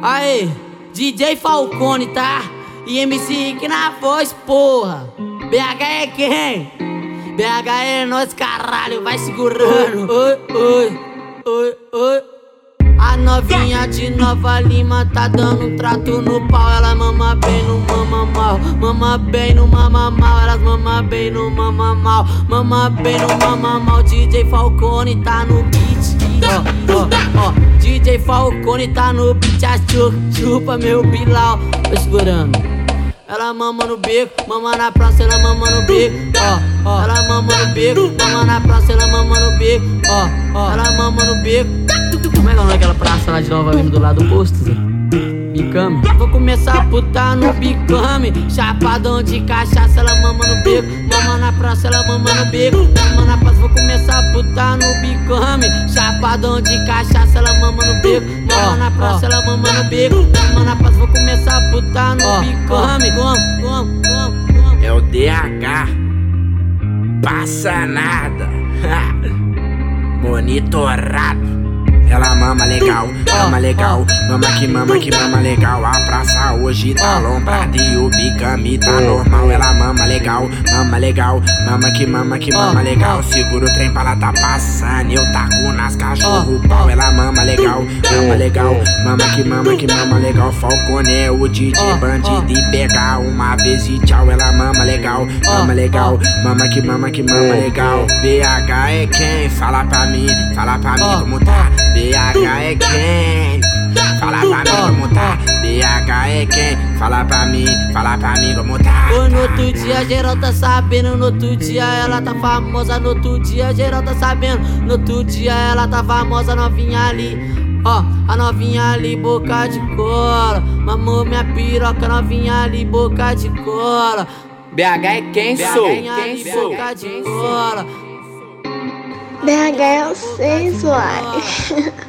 Aí, DJ Falcone, tá? E MC Rick na voz, porra. BH é quem? BH é nós, caralho, vai segurando. Oi, oi, oi, oi. A novinha de Nova Lima tá dando um trato no pau. Ela mama bem no mama mal, mama bem no mama mal. Elas mama bem no mama mal, mama bem no mama mal. DJ Falcone tá no beat. DJ Falcone tá no beat, chupa meu Bilal. Tô segurando. Ela mama no beco, mama na praça, ela mama no beco, ó, ó. Ela mama no beco, mama na praça, ela mama no beco, ó, ó. Ela mama no beco. Como é que é aquela praça lá de Nova Lima do lado do posto, Zé? Bicame. Vou começar a putar no bicame. Chapadão de cachaça, ela mama no beco. Mama na praça, ela mama no beco. Mama na praça, vou começar a putar no bicame. Chapadão de cachaça, ela beco. Mama na praça, ela mama no beco. Mama na praça, vou começar a putar no bicame. Como, como, como, como. É o DH. Passa nada. Monitorado. Ela mama legal, mama legal, mama que mama que mama legal. A praça hoje tá lombrada e o bicame tá normal. Ela mama legal, mama legal, mama que mama que mama legal. Segura o trem pra ela tá passando. Eu taco nas cachorro pau. Ela mama legal, mama legal, mama que mama que mama legal. Falcone é o DJ bandido e pegar uma vez e tchau. Ela mama legal, mama legal, mama que mama que mama legal. BH é quem? Fala pra mim, fala pra mim como tá. BH é quem? Fala pra mim como tá. BH é quem? Fala pra mim, fala pra mim como tá. Oi, no outro dia geral tá sabendo, no outro dia ela tá famosa, no outro dia geral tá sabendo, no outro dia ela tá famosa, novinha ali. Ó, a novinha ali, boca de cola. Mamou minha piroca, novinha ali, boca de cola. BH é quem sou? Novinha ali, boca de cola. BH eu sei, Suárez.